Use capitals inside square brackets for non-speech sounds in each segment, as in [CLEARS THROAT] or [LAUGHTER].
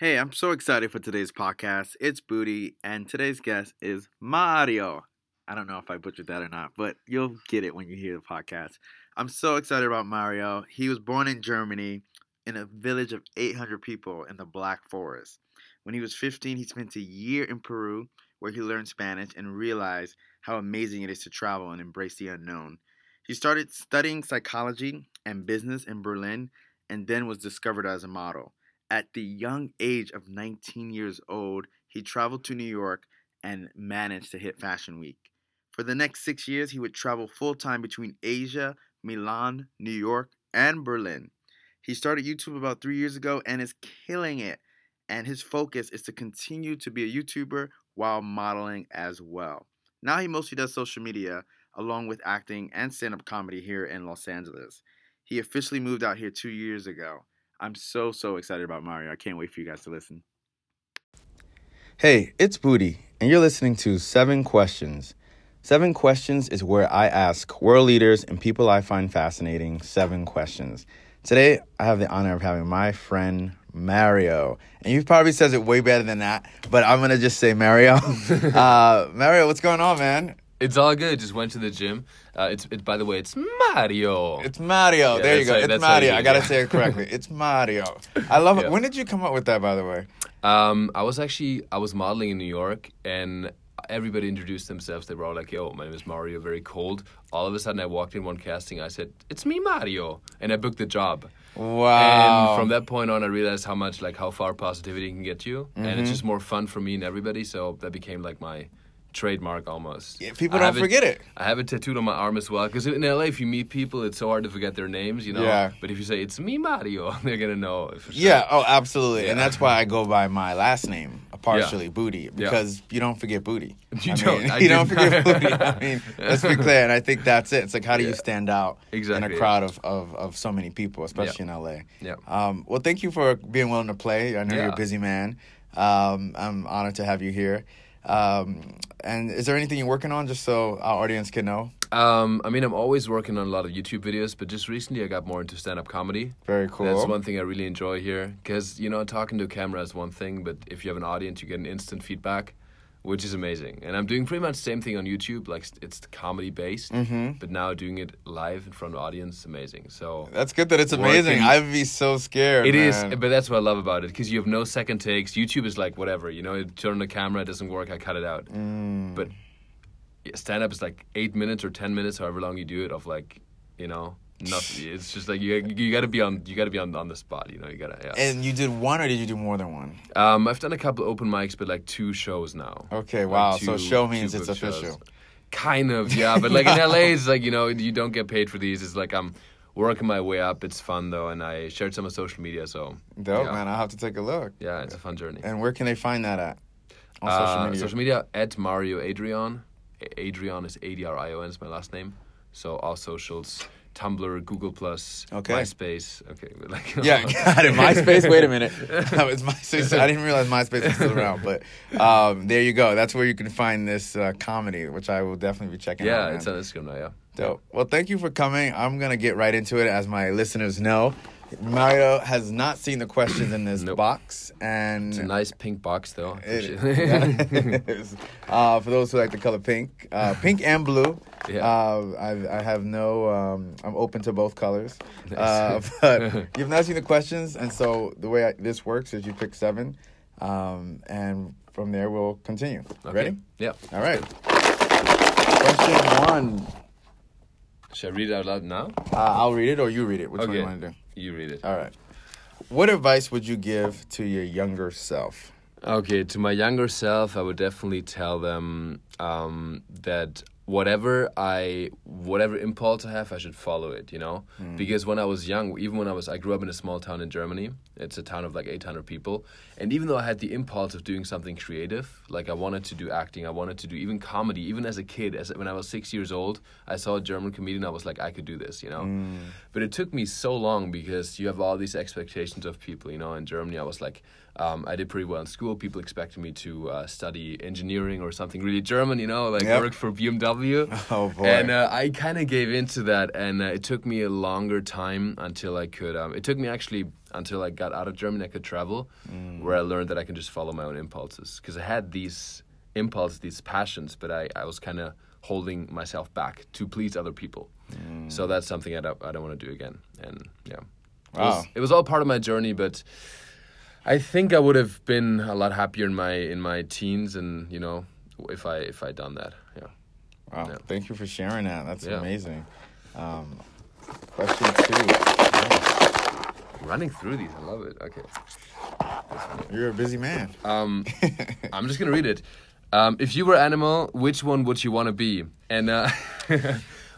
Hey, I'm so excited for today's podcast. It's Booty, and today's guest is Mario. I don't know if I butchered that or not, but you'll get it when you hear the podcast. I'm so excited about Mario. He was born in Germany in a village of 800 people in the Black Forest. When he was 15, he spent a year in Peru where he learned Spanish and realized how amazing it is to travel and embrace the unknown. He started studying psychology and business in Berlin and then was discovered as a model. At the young age of 19 years old, he traveled to New York and managed to hit Fashion Week. For the next six years, he would travel full time between Asia, Milan, New York, and Berlin. He started YouTube about three years ago and is killing it. And his focus is to continue to be a YouTuber while modeling as well. Now he mostly does social media along with acting and stand up comedy here in Los Angeles. He officially moved out here two years ago. I'm so, so excited about Mario. I can't wait for you guys to listen. Hey, it's Booty, and you're listening to Seven Questions. Seven Questions is where I ask world leaders and people I find fascinating seven questions. Today, I have the honor of having my friend Mario. And you probably says it way better than that, but I'm going to just say Mario. [LAUGHS] uh, Mario, what's going on, man? It's all good. Just went to the gym. Uh, it's it, by the way, it's Mario. It's Mario. Yeah, there you go. how- it's how you Mario. I gotta yeah. say it correctly. It's Mario. I love it. Yeah. When did you come up with that, by the way? Um, I was actually I was modeling in New York, and everybody introduced themselves. They were all like, "Yo, my name is Mario. Very cold." All of a sudden, I walked in one casting. I said, "It's me, Mario," and I booked the job. Wow. And from that point on, I realized how much like how far positivity can get you, and Mm-hmm. it's just more fun for me and everybody. So that became like my trademark almost. Yeah, people don't forget it. I have it tattooed on my arm as well. Because in LA, if you meet people, it's so hard to forget their names, you know. Yeah. But if you say it's me, Mario, [LAUGHS] they're gonna know. For sure. Yeah, oh, absolutely. And that's why I go by my last name, partially Booty, because you don't forget Booty. [LAUGHS] You I don't. Mean, [LAUGHS] you don't forget Booty. I mean, let's be clear. And I think that's it. It's like, how do you stand out in a Exactly. crowd of, of, of so many people, especially in LA? Yeah. Um, well, thank you for being willing to play. I know you're a busy man. Um, I'm honored to have you here. Um, and is there anything you're working on just so our audience can know? Um, I mean, I'm always working on a lot of YouTube videos, but just recently I got more into stand-up comedy. Very cool. That's one thing I really enjoy here, because you know, talking to a camera is one thing, but if you have an audience, you get an instant feedback, which is amazing. And I'm doing pretty much the same thing on YouTube, like it's comedy based, Mm-hmm. but now doing it live in front of the audience, amazing. So That's good that it's amazing. I'd be so scared. It is, man. but that's what I love about it because you have no second takes. YouTube is like whatever, you know. You turn on the camera, it doesn't work, I cut it out. Mm. But stand up is like eight minutes or ten minutes, however long you do it, of like, you know, nothing. It's just like you you got to be on you got to be on on the spot, you know. You gotta yeah. And you did one, or did you do more than one? Um, I've done a couple open mics, but like two shows now. Okay, Like wow. So show means it's booked shows. official. Kind of, yeah. But like in [LAUGHS] LA, it's like you know you don't get paid for these. It's like I'm working my way up. It's fun though, and I shared some on social media. So Dope, yeah. man. I'll have to take a look. Yeah, it's a fun journey. And where can they find that at? On social Uh, media. Social media at Mario Adrion. Adrion is A D R I O N. Is my last name. So all socials: Tumblr, Google Plus, Okay. MySpace. Okay, like Yeah, [LAUGHS] got it. MySpace. Wait a minute. [LAUGHS] it's MySpace. I didn't realize MySpace was still around, but um, there you go. That's where you can find this uh, comedy, which I will definitely be checking out. yeah, it's on Instagram now. Yeah. Dope. Well, thank you for coming. I'm gonna get right into it, as my listeners know. Mario has not seen the questions in this Nope. box, and It's a nice pink box though. It is. [LAUGHS] [LAUGHS] uh, for those who like the color pink, uh, pink [LAUGHS] and blue. Yeah. Uh, I, I have no. Um, I'm open to both colors. Nice. Uh, but you've not seen the questions, and so the way I, this works is you pick seven, um, and from there we'll continue. Okay. Ready? Yeah. All right. Question one. Should I read it out loud now? Uh, I'll read it, or you read it. Which one do you Okay. want to do? You read it. All right. What advice would you give to your younger self? Okay, to my younger self, I would definitely tell them um, that whatever I, whatever impulse I have, I should follow it. You know, mm. because when I was young, even when I was, I grew up in a small town in Germany. It's a town of like 800 people, and even though I had the impulse of doing something creative, like I wanted to do acting, I wanted to do even comedy. Even as a kid, as when I was six years old, I saw a German comedian. I was like, I could do this. You know, mm. but it took me so long because you have all these expectations of people. You know, in Germany, I was like. Um, I did pretty well in school. People expected me to uh, study engineering or something really German, you know, like Yep. work for BMW. [LAUGHS] Oh, boy. And uh, I kind of gave into that, and uh, it took me a longer time until I could. Um, it took me actually until I got out of Germany. I could travel, Mm. where I learned that I can just follow my own impulses. Because I had these impulses, these passions, but I, I was kind of holding myself back to please other people. Mm. So that's something I don't, I don't want to do again. And yeah, it, was, it was all part of my journey, but I think I would have been a lot happier in my in my teens, and you know, if I if I done that. Yeah. Wow. Yeah. Thank you for sharing that. That's Yeah. amazing. Um, question two. Running through these, I love it. Okay. You're a busy man. Um, [LAUGHS] I'm just gonna read it. Um, if you were animal, which one would you want to be? And uh, [LAUGHS]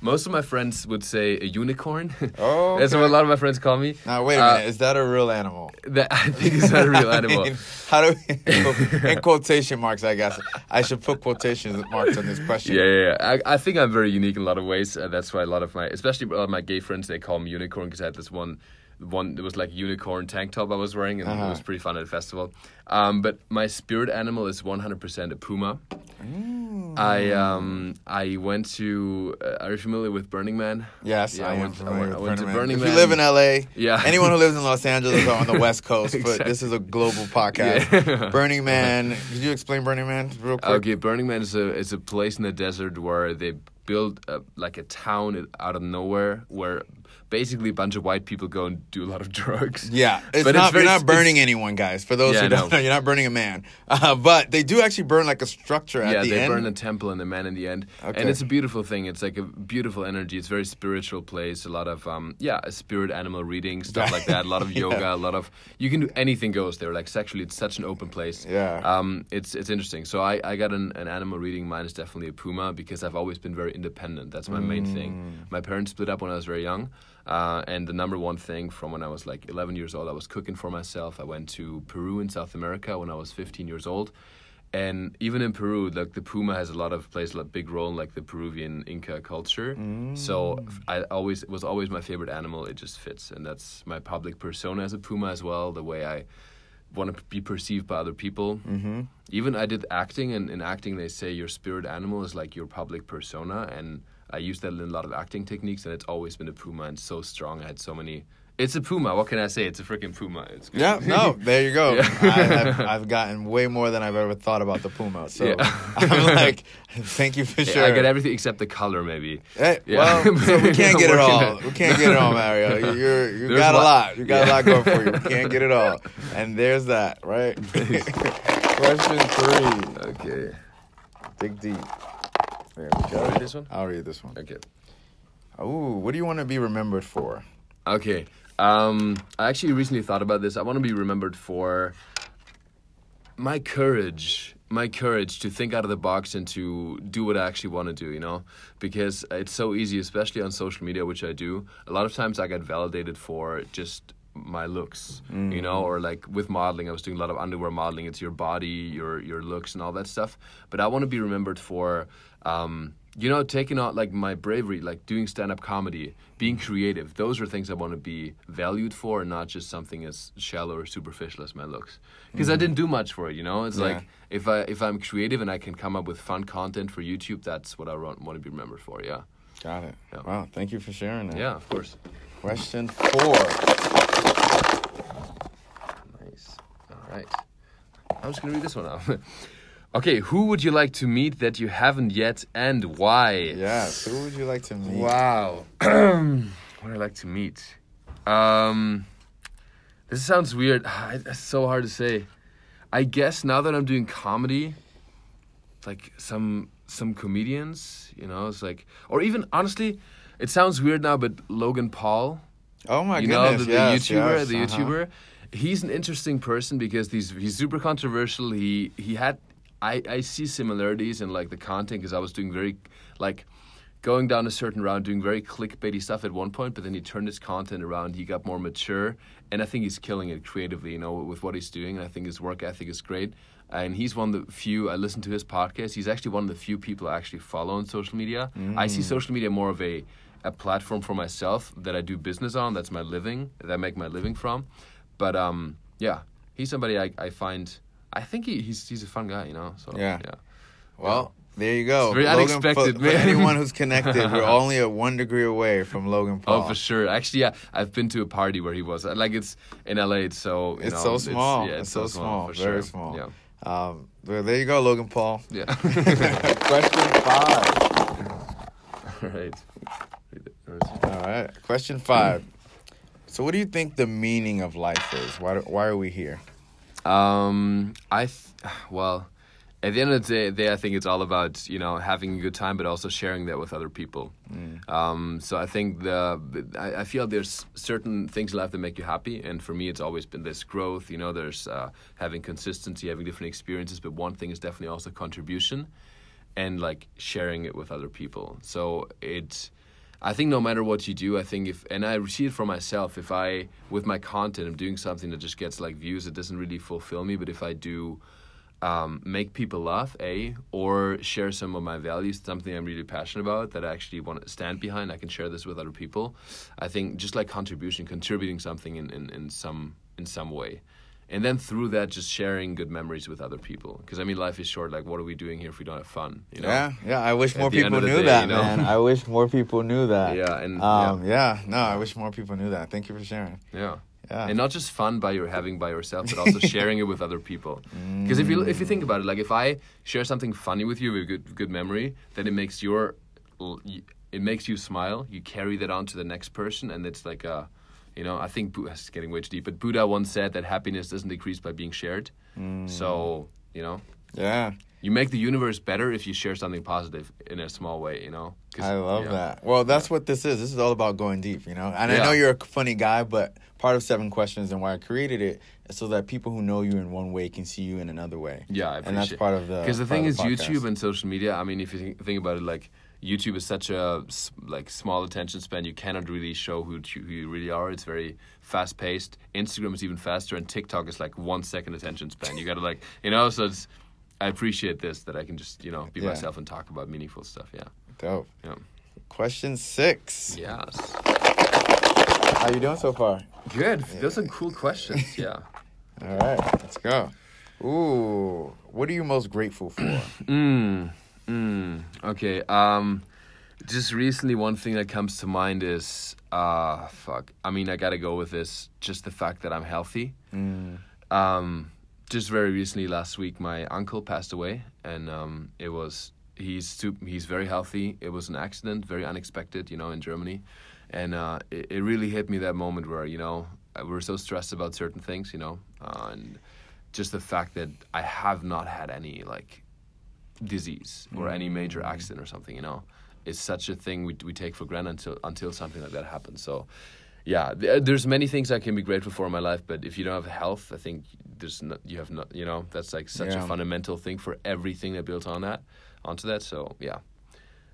most of my friends would say a unicorn. Oh, [LAUGHS] That's what a lot of my friends call me. Now wait a Uh, minute. Is that a real animal? That I think it's not a real [LAUGHS] animal. mean, how do we, [LAUGHS] in quotation marks? I guess I should put quotation marks on this question. Yeah, yeah, yeah. I, I think I'm very unique in a lot of ways. Uh, that's why a lot of my, especially a lot of my gay friends, they call me unicorn because I had this one, one it was like unicorn tank top I was wearing, and Uh-huh. it was pretty fun at a festival. Um, but my spirit animal is 100% a puma. Mm. I um I went to. Uh, are you familiar with Burning Man? Yes, Yeah, I, I went- I went- I went to Burning Man. Burning If Man. you live in LA, Yeah. anyone who lives in Los Angeles or on the West [LAUGHS] Coast, but this is a global [LAUGHS] podcast. Yeah. [LAUGHS] Burning Man. Could you explain Burning Man real quick? Okay, Burning Man is a is a place in the desert where they build a, like a town out of nowhere where basically a bunch of white people go and do a lot of [LAUGHS] drugs. Yeah, it's But it's very- you're not burning anyone, guys. For those Yeah, who don't know. you're not burning a man. Uh, but they do actually burn like a structure at yeah, the they burn a temple and a man in the end, Okay. and it's a beautiful thing. It's like a beautiful energy. It's a very spiritual place. A lot of um, yeah, a spirit animal reading stuff like that. A lot of [LAUGHS] Yeah. yoga. A lot of you can do anything goes there. Like sexually, it's such an open place. Yeah. Um, it's it's interesting. So I I got an, an animal reading. Mine is definitely a puma because I've always been very independent. That's my main thing. Mm. My parents split up when I was very young. Uh, and the number one thing from when I was like 11 years old, I was cooking for myself. I went to Peru in South America when I was 15 years old. And even in Peru, like the puma has a lot of plays a big role in like the Peruvian Inca culture. So I always it was always my favorite animal. It just fits, and that's my public persona as a puma as well. The way I want to be perceived by other people. Mm-hmm. Even I did acting, and in acting they say your spirit animal is like your public persona, and I use that in a lot of acting techniques, and it's always been a puma and so strong. I had so many. It's a puma. What can I say? It's a freaking puma. It's good. Yeah, no, [LAUGHS] there you go. Yeah. I, I've, I've gotten way more than I've ever thought about the Puma. So Yeah. [LAUGHS] I'm like, thank you for Yeah, sure. I get everything except the color, maybe. Hey. Well, so we [LAUGHS] can't get it all. We can't get it all, Mario. You- You're you got a a lot. lot. You got a lot going for you. We can't get it all. And there's that, right? Question three. Okay. Dig deep. We I read this one? I'll read this one. Okay. Ooh, what do you want to be remembered for? Okay. Um, I actually recently thought about this. I want to be remembered for my courage, my courage to think out of the box and to do what I actually want to do, you know? Because it's so easy, especially on social media, which I do. A lot of times I get validated for just my looks, you know, or like with modeling, I was doing a lot of underwear modeling. It's your body, your your looks, and all that stuff. But I want to be remembered for, um, you know, taking out like my bravery, like doing stand up comedy, being creative. Those are things I want to be valued for, and not just something as shallow or superficial as my looks. Because I didn't do much for it, you know. It's Yeah. like if I if I'm creative and I can come up with fun content for YouTube, that's what I want, want to be remembered for. Yeah. Got it. Yeah. Wow, thank you for sharing that. Yeah, of course. Question four. Nice. All right. I'm just gonna read this one out. [LAUGHS] okay, who would you like to meet that you haven't yet, and why? Yes. Who would you like to meet? Wow. [CLEARS THROAT] what would I like to meet? Um, this sounds weird. [SIGHS] It's so hard to say. I guess now that I'm doing comedy, like some some comedians, you know, it's like, or even honestly, it sounds weird now, but Logan Paul, Oh my you know, goodness. the, the yes, YouTuber, yes, the uh-huh. YouTuber. He's an interesting person because he's he's super controversial. He he had I I see similarities in like the content because I was doing very like going down a certain route, doing very clickbaity stuff at one point, but then he turned his content around. He got more mature, and I think he's killing it creatively. You know, with what he's doing, and I think his work ethic is great. And he's one of the few. I listen to his podcast. He's actually one of the few people I actually follow on social media. I see social media more of a a platform for myself that I do business on. That's my living. That I make my living from. But um, yeah, he's somebody I, I find. I think he, he's he's a fun guy. You know. So Yeah. yeah. Well, There you go. It's very Logan, unexpected, for, man. For anyone [LAUGHS] who's connected, we're only a one degree away from Logan Paul. Oh, for sure. Actually, yeah, I've been to a party where he was. Like it's in LA. It's so you It's know, so small. yeah, It's so small. for Very sure. small. Yeah. Um, well, there you go, Logan Paul. Yeah. [LAUGHS] Question five. [LAUGHS] All right. All right. Question five. So, what do you think the meaning of life is? Why, do- why are we here? Um, I th- [SIGHS] well, at the end of the day, day, I think it's all about you know having a good time, but also sharing that with other people. Um, so I think the I, I feel there's certain things in life that make you happy, and for me, it's always been this growth. You know, there's uh, having consistency, having different experiences, but one thing is definitely also contribution, and like sharing it with other people. So it's. I think no matter what you do, I think if and I see it for myself. If I with my content, I'm doing something that just gets like views, it doesn't really fulfill me. But if I do um, make people laugh, a or share some of my values, something I'm really passionate about that I actually want to stand behind, I can share this with other people. I think just like contribution, contributing something in, in, in some in some way. And then through that, just sharing good memories with other people. Because I mean, life is short. Like, what are we doing here if we don't have fun? You know? Yeah, yeah. I wish At more people knew day, that, you know? man. I wish more people knew that. Yeah, and Um, yeah. No, I wish more people knew that. Thank you for sharing. Yeah. Yeah. And not just fun by your having by yourself, but also [LAUGHS] sharing it with other people. Because if you if you think about it, like if I share something funny with you with good good memory, then it makes your it makes you smile. You carry that on to the next person, and it's like a, you know, I think it's getting way too deep. But Buddha once said that happiness doesn't decrease by being shared. Mm. So you know, Yeah. You make the universe better if you share something positive in a small way. You know. I love yeah. that. Well, that's what this is. This is all about going deep, you know. And I know you're a funny guy, but part of Seven Questions and why I created it is so that people who know you in one way can see you in another way. Yeah, I and that's part of the. because the thing is podcast. youtube and social media i mean if you think, think about it like youtube is such a like small attention span you cannot really show who, you- who you really are it's very fast paced instagram is even faster and tiktok is like one second attention span you gotta like you know so it's i appreciate this that i can just you know be Yeah. myself and talk about meaningful stuff yeah Dope. yeah Question six. yes How you doing so far? good those are cool questions yeah [LAUGHS] All right, let's go. Ooh, what are you most grateful for? [CLEARS THROAT] Mm, mm, okay. Um, just recently, one thing that comes to mind is, uh, fuck. I mean, I gotta go with this. Just the fact that I'm healthy. Um, just very recently, last week, my uncle passed away, and um, it was he's sup- he's very healthy. It was an accident, very unexpected, you know, in Germany, and uh, it, it really hit me that moment where you know uh, we're so stressed about certain things, you know, uh, and just the fact that I have not had any like disease or any major accident or something, you know, is such a thing we we take for granted until until something like that happens. So, yeah, there's many things I can be grateful for in my life, but if you don't have health, I think there's not, you have not, you know, that's like such Yeah. a fundamental thing for everything that built on that, onto that. So, yeah,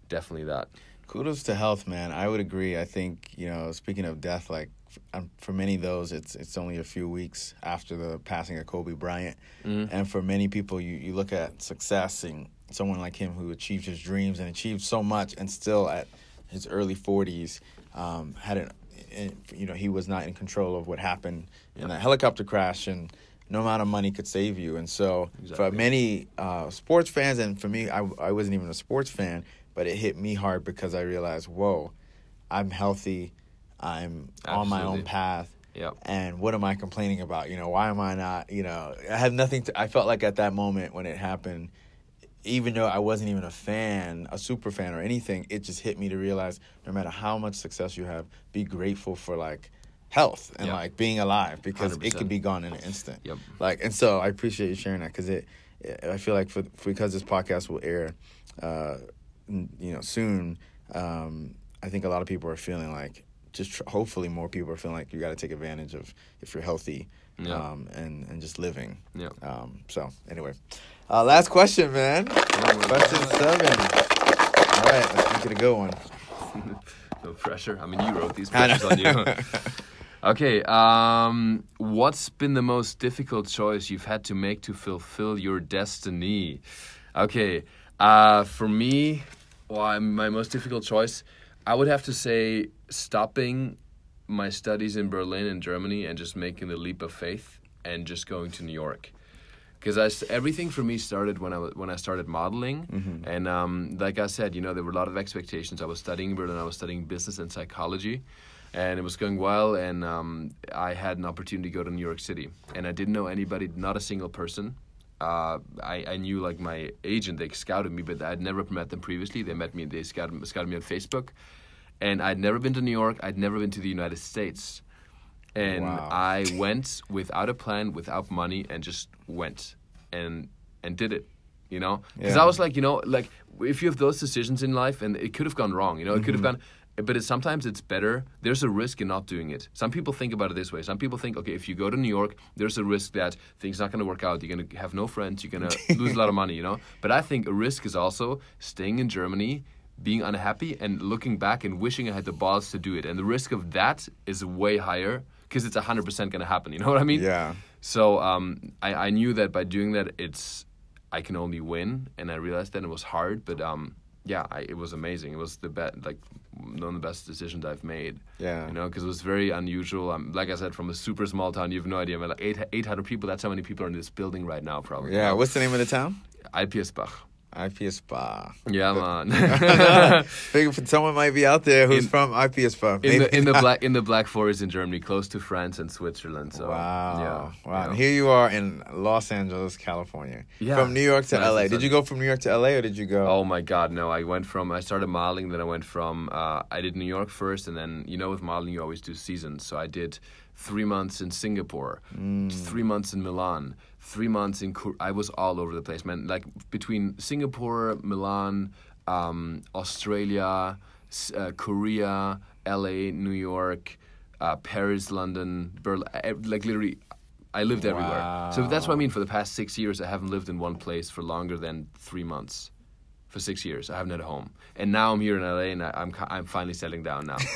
definitely that. Kudos to health, man. I would agree. I think you know, speaking of death, like um, for many of those, it's it's only a few weeks after the passing of Kobe Bryant, and for many people, you you look at success and someone like him who achieved his dreams and achieved so much, and still at his early forties, um, had an, in- you know, he was not in control of what happened in that helicopter crash, and no amount of money could save you. And so, for many uh, sports fans, and for me, I, I wasn't even a sports fan, but it hit me hard because I realized, whoa, I'm healthy, I'm on my own path. Yeah. And what am I complaining about? You know, why am I not, you know, I had nothing to, I felt like at that moment when it happened, even though I wasn't even a fan, a super fan or anything, it just hit me to realize no matter how much success you have, be grateful for like health and Yeah. like being alive because it 100%. could be gone in an instant. Yep. Like, and so I appreciate you sharing that because it, I feel like for, for because this podcast will air, uh, you know, soon. Um, I think a lot of people are feeling like just tr- hopefully more people are feeling like you got to take advantage of if you're healthy, Yeah. um, and and just living. Yeah. Um, so anyway, uh, last question, man. Question seven. All right, let's make it a good one. [LAUGHS] no pressure. I mean, you wrote these questions on you. [LAUGHS] okay. Um, what's been the most difficult choice you've had to make to fulfill your destiny? Okay. Uh, for me, well, my most difficult choice, I would have to say stopping my studies in Berlin and Germany and just making the leap of faith and just going to New York. because everything for me started when I when I started modeling, Mm-hmm. and um, like I said, you know, there were a lot of expectations. I was studying in Berlin. I was studying business and psychology, and it was going well. And um, I had an opportunity to go to New York City, and I didn't know anybody, not a single person. Uh, I, I knew like my agent, they scouted me, but I'd never met them previously. They met me, they scouted, scouted me on Facebook, and I'd never been to New York. I'd never been to the United States and Wow. I went without a plan, without money, and just went and and did it. You know, because Yeah. I was like, you know, like if you have those decisions in life, and it could have gone wrong. You know, it could have Mm-hmm. gone. But it's, sometimes it's better. There's a risk in not doing it. Some people think about it this way. Some people think, okay, if you go to New York, there's a risk that things not going to work out. You're going to have no friends. You're going [LAUGHS] to lose a lot of money. You know. But I think a risk is also staying in Germany, being unhappy, and looking back and wishing I had the balls to do it. And the risk of that is way higher because it's hundred percent going to happen. You know what I mean? Yeah. So um, I, I knew that by doing that, it's I can only win, and I realized that it was hard, but um, yeah, I, it was amazing. It was the best, like one of the best decisions I've made. Yeah. you know, because it was very unusual. Um, like I said, from a super small town, you have no idea. I mean, like eight eight hundred people. That's how many people are in this building right now, probably. Yeah. What's the name of the town? Alpirsbach. IPS Spa. Yeah, man. [LAUGHS] Figure for someone might be out there who's In- from IPS Spa. in the in the black [LAUGHS] in the Black Forest in Germany, close to France and Switzerland. So Wow. yeah, wow. you know. Here you are in Los Angeles, California. Yeah. From New York to Nice LA. Did you go from New York to LA or did you go? Oh my God, no! I went from I started modeling, then I went from uh, I did New York first, and then you know with modeling you always do seasons. So I did three months in Singapore, three months in Milan, three months in. I was all over the place, man. Like between Singapore, Milan, um, Australia, uh, Korea, L.A., New York, uh, Paris, London, Berlin. Like literally. I lived everywhere. So that's what I mean. For the past six years, I haven't lived in one place for longer than three months for six years. I haven't had a home, and now I'm here in LA, and I, I'm I'm finally settling down now. [LAUGHS]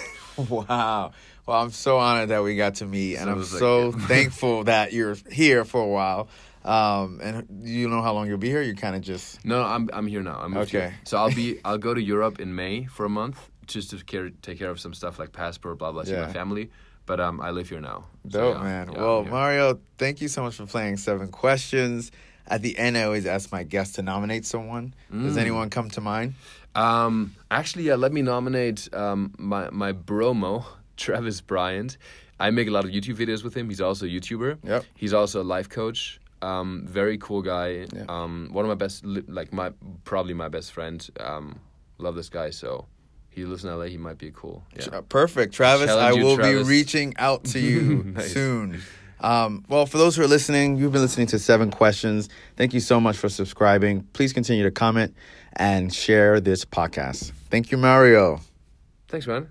Wow. Well, I'm so honored that we got to meet, and So I'm was I. so [LAUGHS] thankful that you're here for a while. Um, and you know how long you'll be here? You kind of just no, I'm I'm here now. I'm Okay. here. So I'll be I'll go to Europe in May for a month just to care, take care of some stuff like passport, blah blah, see Yeah. my family. But um, I live here now. So, dope, yeah, man. yeah, well. Mario, thank you so much for playing seven questions. At the end, I always ask my guests to nominate someone. Does Mm. anyone come to mind? Um, actually, yeah, let me nominate um, my my bromo, [LAUGHS] Travis Bryant. I make a lot of YouTube videos with him. He's also a YouTuber. Yep. He's also a life coach. Um, very cool guy. Yeah. Um, one of my best, li- like my probably my best friend. Um, love this guy. So he lives in LA. He might be cool. Yeah. Perfect. Travis, I Challenge you, will Travis. be reaching out to [LAUGHS] you Nice. soon. Um, well, for those who are listening, you've been listening to Seven Questions. Thank you so much for subscribing. Please continue to comment and share this podcast. Thank you, Mario. Thanks, man.